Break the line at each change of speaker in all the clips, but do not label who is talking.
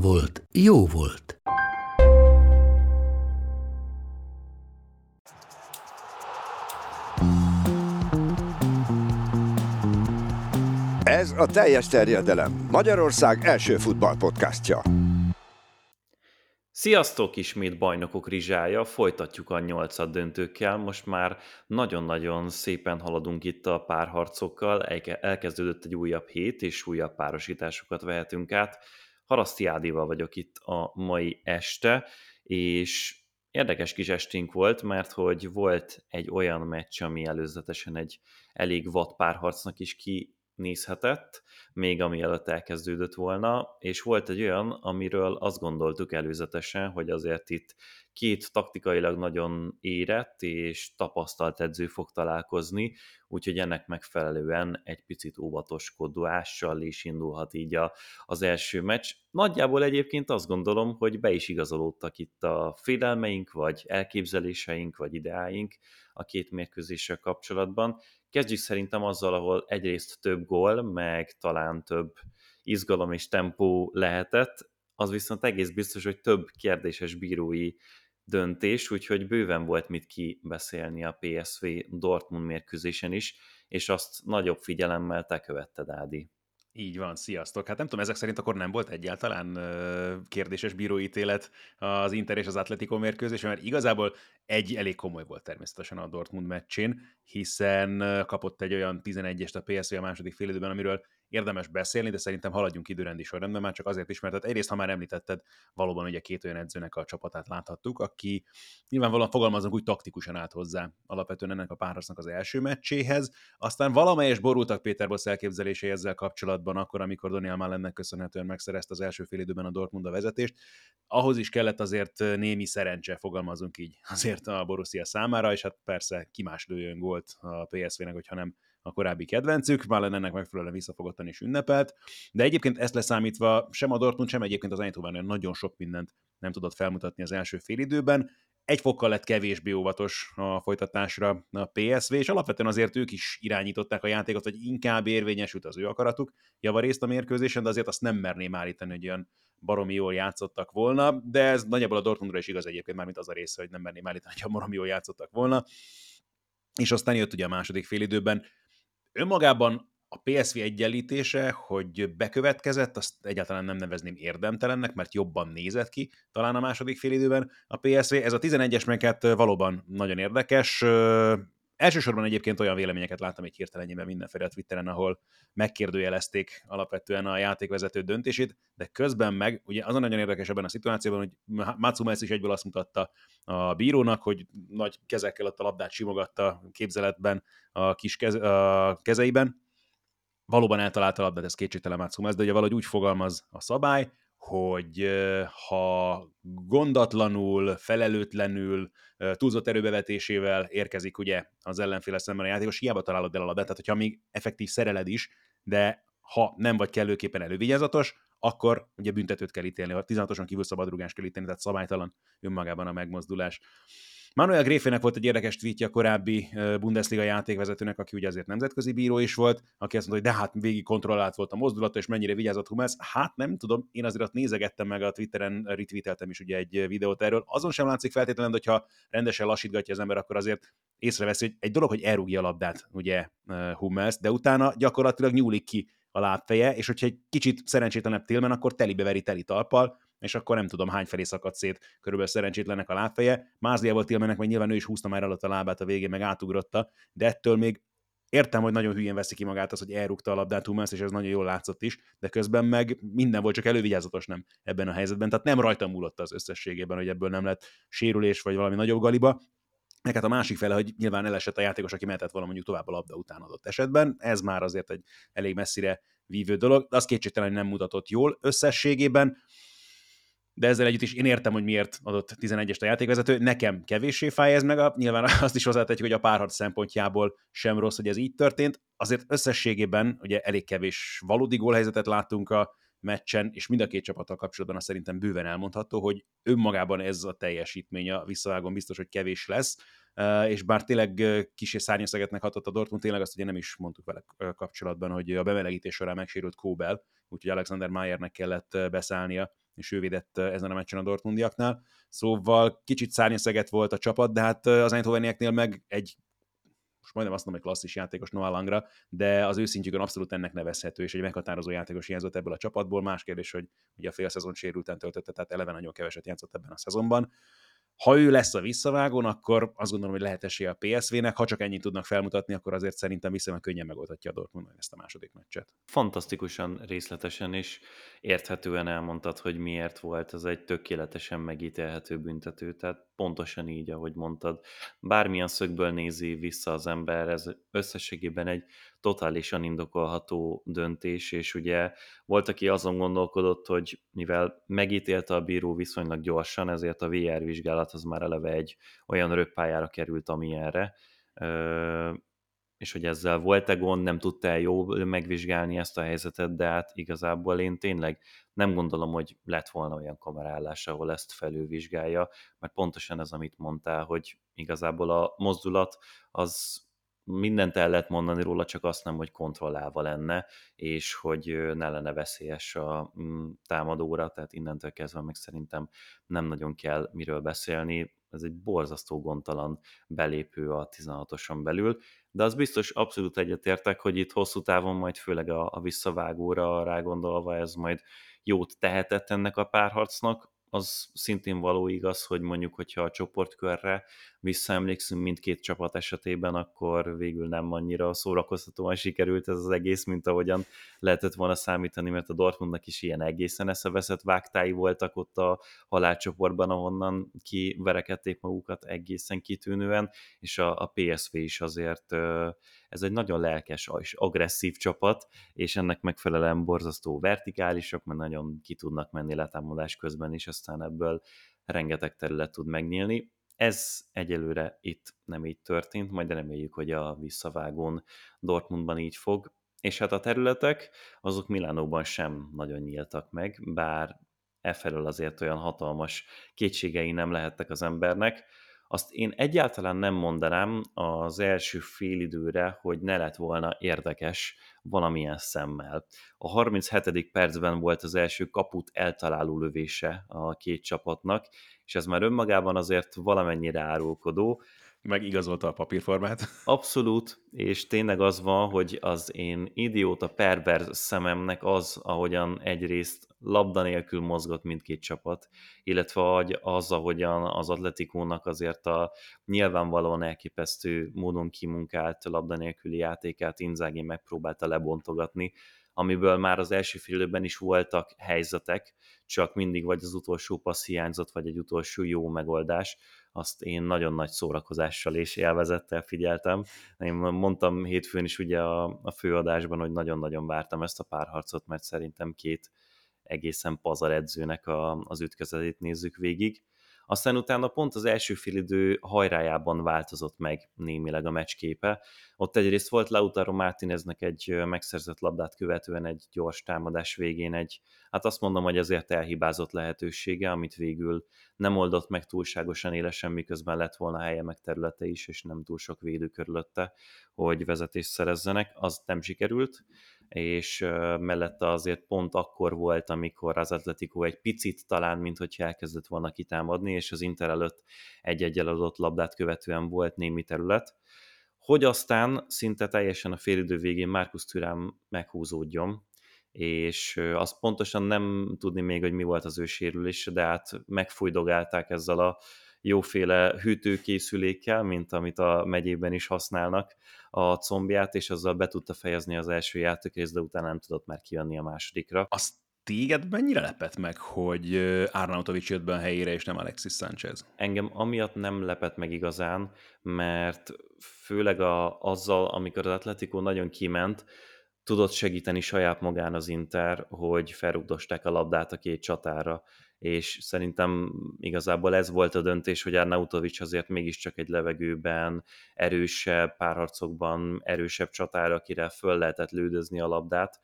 volt, jó volt.
Ez a teljes terjedelem. Magyarország első futballpodcastja.
Sziasztok, ismét bajnokok rizsája, folytatjuk a nyolcad döntőkkel, most már nagyon-nagyon szépen haladunk itt a párharcokkal, elkezdődött egy újabb hét, és újabb párosításokat vehetünk át. Haraszti Ádival vagyok itt a mai este, és érdekes kis esténk volt, mert hogy volt egy olyan meccs, ami előzetesen egy elég vad párharcnak is kinézhetett, még ami előtt elkezdődött volna, és volt egy olyan, amiről azt gondoltuk előzetesen, hogy azért itt két taktikailag nagyon érett és tapasztalt edző fog találkozni, úgyhogy ennek megfelelően egy picit óvatoskodással is indulhat így a, az első meccs. Nagyjából egyébként azt gondolom, hogy be is igazolódtak itt a félelmeink, vagy elképzeléseink, vagy ideáink a két mérkőzéssel kapcsolatban. Kezdjük szerintem azzal, ahol egyrészt több gól, meg talán több izgalom és tempó lehetett, az viszont egész biztos, hogy több kérdéses bírói döntés, úgyhogy bőven volt mit kibeszélni a PSV Dortmund mérkőzésen is, és azt nagyobb figyelemmel te követted, Ádi.
Így van, sziasztok. Hát nem tudom, ezek szerint akkor nem volt egyáltalán kérdéses bíróítélet az Inter és az Atletico mérkőzés, mert igazából egy elég komoly volt természetesen a Dortmund meccsén, hiszen kapott egy olyan 11-est a PSV a második félidőben, amiről érdemes beszélni, de szerintem haladjunk időrendi sorrendben, már csak azért is, mert hát egyrészt, ha már említetted, valóban ugye két olyan edzőnek a csapatát láthattuk, aki nyilvánvalóan fogalmazunk úgy taktikusan állt hozzá alapvetően ennek a párharcnak az első meccséhez, aztán valamelyes borultak Péter Bossz elképzelései ezzel kapcsolatban, akkor, amikor Daniel Malennek köszönhetően megszerezte az első fél időben a Dortmund a vezetést, ahhoz is kellett azért némi szerencse, fogalmazunk így, azért a Borussia számára, és hát persze ki más lőjön gólt a PSV-nek, hogyha nem a korábbi kedvencük, Malen ennek megfelelően visszafogottan is ünnepelt, de egyébként ezt leszámítva sem a Dortmund, sem egyébként az Eindhoven nagyon sok mindent nem tudott felmutatni az első félidőben, egy fokkal lett kevésbé óvatos a folytatásra a PSV, és alapvetően azért ők is irányították a játékot, hogy inkább érvényesült az ő akaratuk. Javarészt a mérkőzésen, de azért azt nem merném állítani, hogy olyan baromi jól játszottak volna, de ez nagyjából a Dortmundra is igaz egyébként, mármint az a része, hogy nem merném állítani, hogy baromi jól játszottak volna. És aztán jött ugye a második félidőben, Önmagában a PSV egyenlítése, hogy bekövetkezett, azt egyáltalán nem nevezném érdemtelennek, mert jobban nézett ki talán a második félidőben a PSV. Ez a 11-es meket valóban nagyon érdekes. Elsősorban egyébként olyan véleményeket láttam egy hirtelenjében mindenféle a Twitteren, ahol megkérdőjelezték alapvetően a játékvezető döntését, de közben meg, ugye az a nagyon érdekes ebben a szituációban, hogy Matsuma is egyből azt mutatta a bírónak, hogy nagy kezekkel ott a labdát simogatta képzeletben a kis keze, a kezeiben. Valóban eltalálta a labdát, ez kétségtelen Matsuma, de ugye valahogy úgy fogalmaz a szabály, hogy ha gondatlanul, felelőtlenül, túlzott erőbevetésével érkezik ugye az ellenféle szemben a játékos, hiába találod el a labdát, tehát hogyha még effektív szereled is, de ha nem vagy kellőképpen elővigyázatos, akkor ugye büntetőt kell ítélni, ha 16-oson kívül szabadrugás kell ítélni, tehát szabálytalan önmagában a megmozdulás. Manuel Gréfének volt egy érdekes tweetje a korábbi Bundesliga játékvezetőnek, aki ugye azért nemzetközi bíró is volt, aki azt mondta, hogy de hát végig kontrollált volt a mozdulata, és mennyire vigyázott Hummels. Hát nem tudom, én azért ott nézegettem meg a Twitteren, retweeteltem is ugye egy videót erről. Azon sem látszik feltétlenül, hogyha rendesen lassítgatja az ember, akkor azért észreveszi, hogy egy dolog, hogy elrúgja a labdát, ugye Hummels, de utána gyakorlatilag nyúlik ki a lábfeje, és hogyha egy kicsit szerencsétlenebb Tillman, akkor telibe veri teli talppal, és akkor nem tudom hány felé szakadt szét körülbelül szerencsétlennek a lábfeje. Mázliával Tillmannek meg nyilván ő is húzta már alatt a lábát a végén, meg átugrotta, de ettől még értem, hogy nagyon hülyén veszi ki magát az, hogy elrúgta a labdát Hummels, és ez nagyon jól látszott is, de közben meg minden volt, csak elővigyázatos nem ebben a helyzetben. Tehát nem rajta múlott az összességében, hogy ebből nem lett sérülés, vagy valami nagyobb galiba. Meg hát a másik fele, hogy nyilván elesett a játékos, aki mehetett volna mondjuk tovább a labda után adott esetben. Ez már azért egy elég messzire vívő dolog, de az kétségtelen nem mutatott jól összességében de ezzel együtt is én értem, hogy miért adott 11-est a játékvezető. Nekem kevéssé fáj ez meg, a, nyilván azt is hozzátetjük, hogy a párharc szempontjából sem rossz, hogy ez így történt. Azért összességében ugye elég kevés valódi gólhelyzetet láttunk a meccsen, és mind a két csapattal kapcsolatban azt szerintem bőven elmondható, hogy önmagában ez a teljesítmény a visszavágon biztos, hogy kevés lesz, és bár tényleg kis szárnyaszegetnek hatott a Dortmund, tényleg azt ugye nem is mondtuk vele kapcsolatban, hogy a bemelegítés során megsérült Kóbel, úgyhogy Alexander Mayernek kellett beszállnia és ő védett ezen a meccsen a Dortmundiaknál. Szóval kicsit szárnyaszeget volt a csapat, de hát az Eindhovenieknél meg egy most majdnem azt mondom, hogy klasszis játékos Noah Langra, de az őszintjükön abszolút ennek nevezhető, és egy meghatározó játékos hiányzott ebből a csapatból. Más kérdés, hogy ugye a fél szezon sérülten töltötte, tehát eleve nagyon keveset játszott ebben a szezonban. Ha ő lesz a visszavágón, akkor azt gondolom, hogy lehet esélye a PSV-nek. Ha csak ennyit tudnak felmutatni, akkor azért szerintem viszonylag könnyen megoldhatja a Dortmund ezt a második meccset.
Fantasztikusan részletesen és érthetően elmondtad, hogy miért volt ez egy tökéletesen megítélhető büntető. Tehát pontosan így, ahogy mondtad. Bármilyen szögből nézi vissza az ember, ez összességében egy totálisan indokolható döntés, és ugye volt, aki azon gondolkodott, hogy mivel megítélte a bíró viszonylag gyorsan, ezért a VR vizsgálat az már eleve egy olyan röppályára került, amilyenre, és hogy ezzel volt-e gond, nem tudta-e jól megvizsgálni ezt a helyzetet, de hát igazából én tényleg nem gondolom, hogy lett volna olyan kamerállás, ahol ezt felülvizsgálja, mert pontosan ez, amit mondtál, hogy igazából a mozdulat az mindent el lehet mondani róla, csak azt nem, hogy kontrollálva lenne, és hogy ne lenne veszélyes a mm, támadóra, tehát innentől kezdve meg szerintem nem nagyon kell miről beszélni. Ez egy borzasztó gondtalan belépő a 16-oson belül, de az biztos abszolút egyetértek, hogy itt hosszú távon majd főleg a, a visszavágóra rágondolva ez majd jót tehetett ennek a párharcnak, az szintén való igaz, hogy mondjuk, hogyha a csoportkörre visszaemlékszünk mindkét csapat esetében, akkor végül nem annyira szórakoztatóan sikerült ez az egész, mint ahogyan lehetett volna számítani, mert a Dortmundnak is ilyen egészen eszeveszett vágtái voltak ott a halálcsoportban, ahonnan kiverekedték magukat egészen kitűnően, és a, a PSV is azért ez egy nagyon lelkes és agresszív csapat, és ennek megfelelően borzasztó vertikálisok, mert nagyon ki tudnak menni letámadás közben is, aztán ebből rengeteg terület tud megnyílni. Ez egyelőre itt nem így történt, majd reméljük, hogy a visszavágón Dortmundban így fog. És hát a területek, azok Milánóban sem nagyon nyíltak meg, bár e felől azért olyan hatalmas kétségei nem lehettek az embernek. Azt én egyáltalán nem mondanám az első félidőre, hogy ne lett volna érdekes valamilyen szemmel. A 37. percben volt az első kaput eltaláló lövése a két csapatnak, és ez már önmagában azért valamennyire árulkodó.
Meg igazolta a papírformát.
Abszolút, és tényleg az van, hogy az én idióta perver szememnek az, ahogyan egyrészt labda nélkül mozgott mindkét csapat, illetve az, ahogyan az atletikónak azért a nyilvánvalóan elképesztő módon kimunkált labda nélküli játékát Inzági megpróbálta lebontogatni, amiből már az első félőben is voltak helyzetek, csak mindig vagy az utolsó passz hiányzott, vagy egy utolsó jó megoldás, azt én nagyon nagy szórakozással és élvezettel figyeltem. Én mondtam hétfőn is ugye a, a főadásban, hogy nagyon-nagyon vártam ezt a párharcot, mert szerintem két egészen pazar edzőnek a, az ütközetét nézzük végig. Aztán utána pont az első félidő hajrájában változott meg némileg a meccsképe. Ott egyrészt volt Lautaro Martineznek egy megszerzett labdát követően egy gyors támadás végén egy, hát azt mondom, hogy azért elhibázott lehetősége, amit végül nem oldott meg túlságosan élesen, miközben lett volna helye meg területe is, és nem túl sok védő körülötte, hogy vezetést szerezzenek, az nem sikerült és mellette azért pont akkor volt, amikor az Atletico egy picit talán, mint hogyha elkezdett volna kitámadni, és az Inter előtt egy-egy eladott labdát követően volt némi terület, hogy aztán szinte teljesen a félidő végén Markus Türám meghúzódjon, és azt pontosan nem tudni még, hogy mi volt az ő sérülése, de hát megfújdogálták ezzel a jóféle hűtőkészülékkel, mint amit a megyében is használnak a combját, és azzal be tudta fejezni az első játékrészt, de utána nem tudott már kijönni a másodikra.
Azt téged mennyire lepett meg, hogy Arnautovics jött be a helyére, és nem Alexis Sanchez?
Engem amiatt nem lepett meg igazán, mert főleg a, azzal, amikor az Atletico nagyon kiment, tudott segíteni saját magán az Inter, hogy felrugdosták a labdát a két csatára, és szerintem igazából ez volt a döntés, hogy Arnautovics azért mégiscsak egy levegőben erősebb párharcokban, erősebb csatára, akire föl lehetett lődözni a labdát.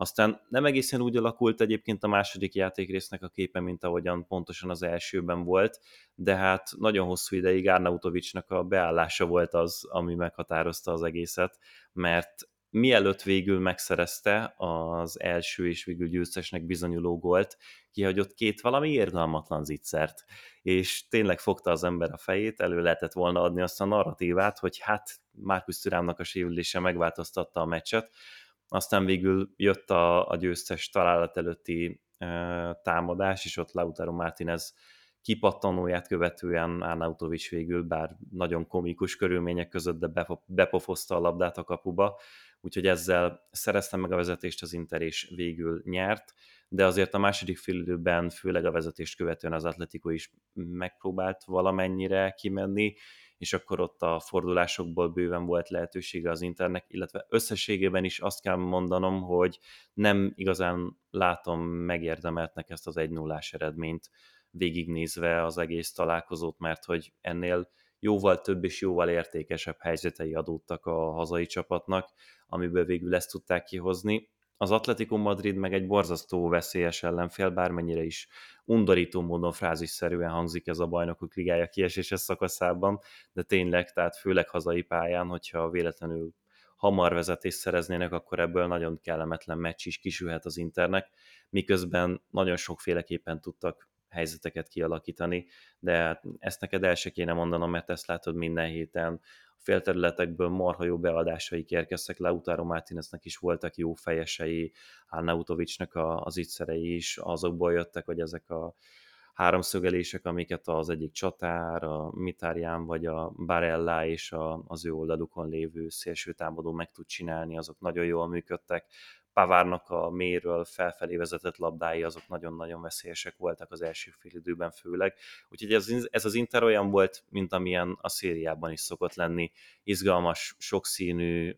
Aztán nem egészen úgy alakult egyébként a második játékrésznek a képe, mint ahogyan pontosan az elsőben volt, de hát nagyon hosszú ideig Arnautovicsnak a beállása volt az, ami meghatározta az egészet, mert mielőtt végül megszerezte az első és végül győztesnek bizonyuló gólt, kihagyott két valami érgalmatlan zicsert, és tényleg fogta az ember a fejét, elő lehetett volna adni azt a narratívát, hogy hát Márkusz Türámnak a sérülése megváltoztatta a meccset, aztán végül jött a, a győztes találat előtti e, támadás, és ott Lautaro Martinez kipattanóját követően Arnautovics végül, bár nagyon komikus körülmények között, de bepofozta a labdát a kapuba, úgyhogy ezzel szereztem meg a vezetést az Inter, és végül nyert, de azért a második félidőben, főleg a vezetést követően az Atletico is megpróbált valamennyire kimenni, és akkor ott a fordulásokból bőven volt lehetősége az Internek, illetve összességében is azt kell mondanom, hogy nem igazán látom megérdemeltnek ezt az 1 0 eredményt végignézve az egész találkozót, mert hogy ennél jóval több és jóval értékesebb helyzetei adódtak a hazai csapatnak, amiből végül ezt tudták kihozni. Az Atletico Madrid meg egy borzasztó veszélyes ellenfél, bármennyire is undorító módon frázisszerűen hangzik ez a bajnokok ligája kieséses szakaszában, de tényleg, tehát főleg hazai pályán, hogyha véletlenül hamar vezetést szereznének, akkor ebből nagyon kellemetlen meccs is kisülhet az Internek, miközben nagyon sokféleképpen tudtak helyzeteket kialakítani, de hát ezt neked el se kéne mondanom, mert ezt látod minden héten, félterületekből marha jó beadásaik érkeztek, Lautaro Martineznek is voltak jó fejesei, Arnautovicsnak az ittszerei is azokból jöttek, hogy ezek a háromszögelések, amiket az egyik csatár, a Mitárján vagy a Barella és a, az ő oldalukon lévő szélső támadó meg tud csinálni, azok nagyon jól működtek. Pavárnak a méről felfelé vezetett labdái azok nagyon-nagyon veszélyesek voltak az első fél időben főleg. Úgyhogy ez, ez az Inter olyan volt, mint amilyen a szériában is szokott lenni. Izgalmas, sokszínű,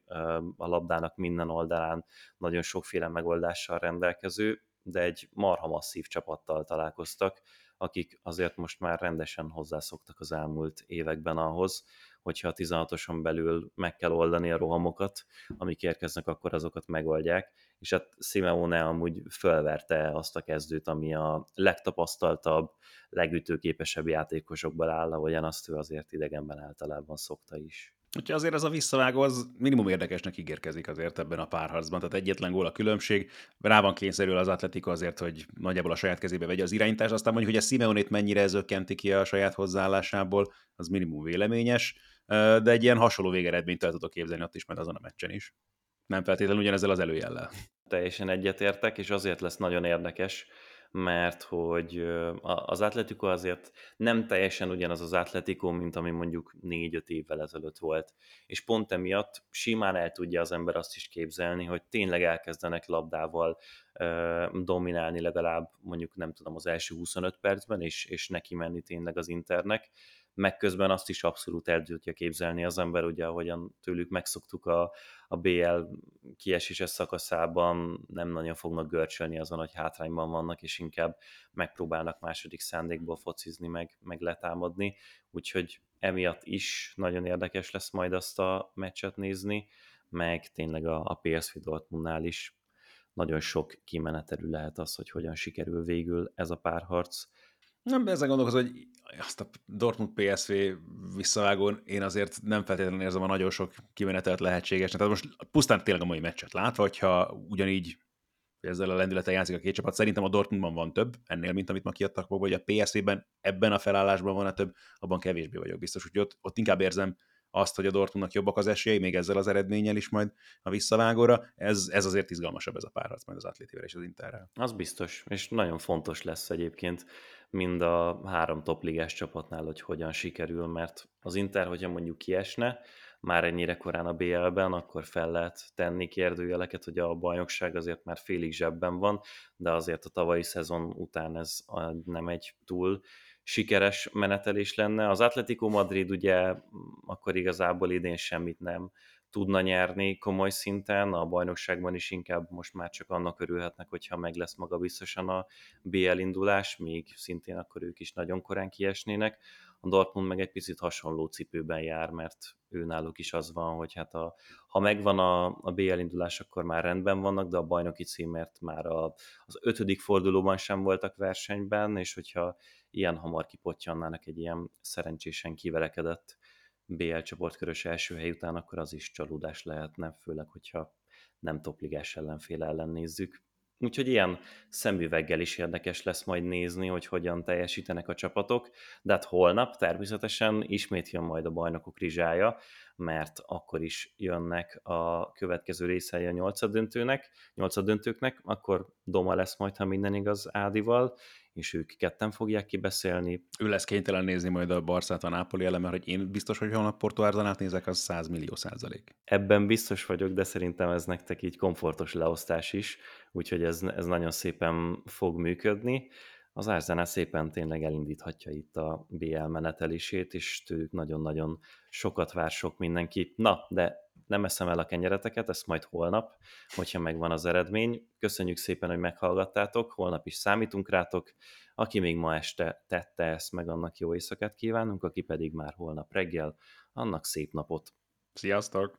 a labdának minden oldalán nagyon sokféle megoldással rendelkező, de egy marha masszív csapattal találkoztak, akik azért most már rendesen hozzászoktak az elmúlt években ahhoz, hogyha a 16-oson belül meg kell oldani a rohamokat, amik érkeznek, akkor azokat megoldják, és hát Simeone amúgy fölverte azt a kezdőt, ami a legtapasztaltabb, legütőképesebb játékosokból áll, ahogyan azt ő azért idegenben általában szokta is.
Úgyhogy azért ez a visszavágó az minimum érdekesnek ígérkezik azért ebben a párharcban. Tehát egyetlen gól a különbség. Rá van kényszerül az Atletico azért, hogy nagyjából a saját kezébe vegye az irányítást. Aztán mondjuk, hogy a Simeonét mennyire zökkenti ki a saját hozzáállásából, az minimum véleményes. De egy ilyen hasonló végeredményt el tudok képzelni ott is, mert azon a meccsen is. Nem feltétlenül ugyanezzel az előjellel.
Teljesen egyetértek, és azért lesz nagyon érdekes, mert hogy az Atletico azért nem teljesen ugyanaz az Atletico, mint ami mondjuk 4-5 évvel ezelőtt volt. És pont emiatt simán el tudja az ember azt is képzelni, hogy tényleg elkezdenek labdával dominálni legalább mondjuk nem tudom az első 25 percben, és, és neki menni tényleg az Internek meg közben azt is abszolút el tudja képzelni az ember, ugye ahogyan tőlük megszoktuk a, a BL kieséses szakaszában, nem nagyon fognak görcsölni azon, hogy hátrányban vannak, és inkább megpróbálnak második szándékból focizni, meg, meg letámadni, úgyhogy emiatt is nagyon érdekes lesz majd azt a meccset nézni, meg tényleg a, a PSV Dortmundnál is nagyon sok kimenetelű lehet az, hogy hogyan sikerül végül ez a párharc.
Nem, ezen gondolkozom, hogy azt a Dortmund PSV visszavágón én azért nem feltétlenül érzem a nagyon sok kimenetelt lehetségesnek. Tehát most pusztán tényleg a mai meccset látva, hogyha ugyanígy ezzel a lendülete játszik a két csapat. Szerintem a Dortmundban van több, ennél, mint amit ma kiadtak maga, hogy a PSV-ben ebben a felállásban van a több, abban kevésbé vagyok biztos. Úgyhogy ott, ott inkább érzem azt, hogy a Dortmundnak jobbak az esélyei, még ezzel az eredménnyel is majd a visszavágóra. Ez, ez azért izgalmasabb ez a párharc majd az Atlétivel és az Interrel.
Az biztos, és nagyon fontos lesz egyébként mind a három topligás csapatnál, hogy hogyan sikerül, mert az Inter, hogyha mondjuk kiesne, már ennyire korán a BL-ben, akkor fel lehet tenni kérdőjeleket, hogy a bajnokság azért már félig zsebben van, de azért a tavalyi szezon után ez nem egy túl sikeres menetelés lenne. Az Atletico Madrid ugye akkor igazából idén semmit nem tudna nyerni komoly szinten, a bajnokságban is inkább most már csak annak örülhetnek, hogyha meg lesz maga biztosan a BL indulás, még szintén akkor ők is nagyon korán kiesnének. A Dortmund meg egy picit hasonló cipőben jár, mert ő náluk is az van, hogy hát a, ha megvan a, a BL indulás, akkor már rendben vannak, de a bajnoki címért már a, az ötödik fordulóban sem voltak versenyben, és hogyha ilyen hamar kipottyannának egy ilyen szerencsésen kivelekedett BL csoportkörös első hely után, akkor az is csalódás lehetne, főleg, hogyha nem topligás ellenfél ellen nézzük. Úgyhogy ilyen szemüveggel is érdekes lesz majd nézni, hogy hogyan teljesítenek a csapatok, de hát holnap természetesen ismét jön majd a bajnokok rizsája, mert akkor is jönnek a következő részei a nyolcadöntőnek, nyolcadöntőknek, akkor Doma lesz majd, ha minden igaz Ádival, és ők ketten fogják kibeszélni.
Ő lesz kénytelen nézni majd a Barszát a Nápoli ellen, mert hogy én biztos, hogy holnap Porto Arzanát nézek, az 100 millió százalék.
Ebben biztos vagyok, de szerintem ez nektek így komfortos leosztás is, úgyhogy ez, ez nagyon szépen fog működni. Az Arzenál szépen tényleg elindíthatja itt a BL menetelését, és tőlük nagyon-nagyon sokat vár sok mindenki. Na, de nem eszem el a kenyereteket, ezt majd holnap, hogyha megvan az eredmény. Köszönjük szépen, hogy meghallgattátok, holnap is számítunk rátok. Aki még ma este tette ezt, meg annak jó éjszakát kívánunk, aki pedig már holnap reggel, annak szép napot.
Sziasztok!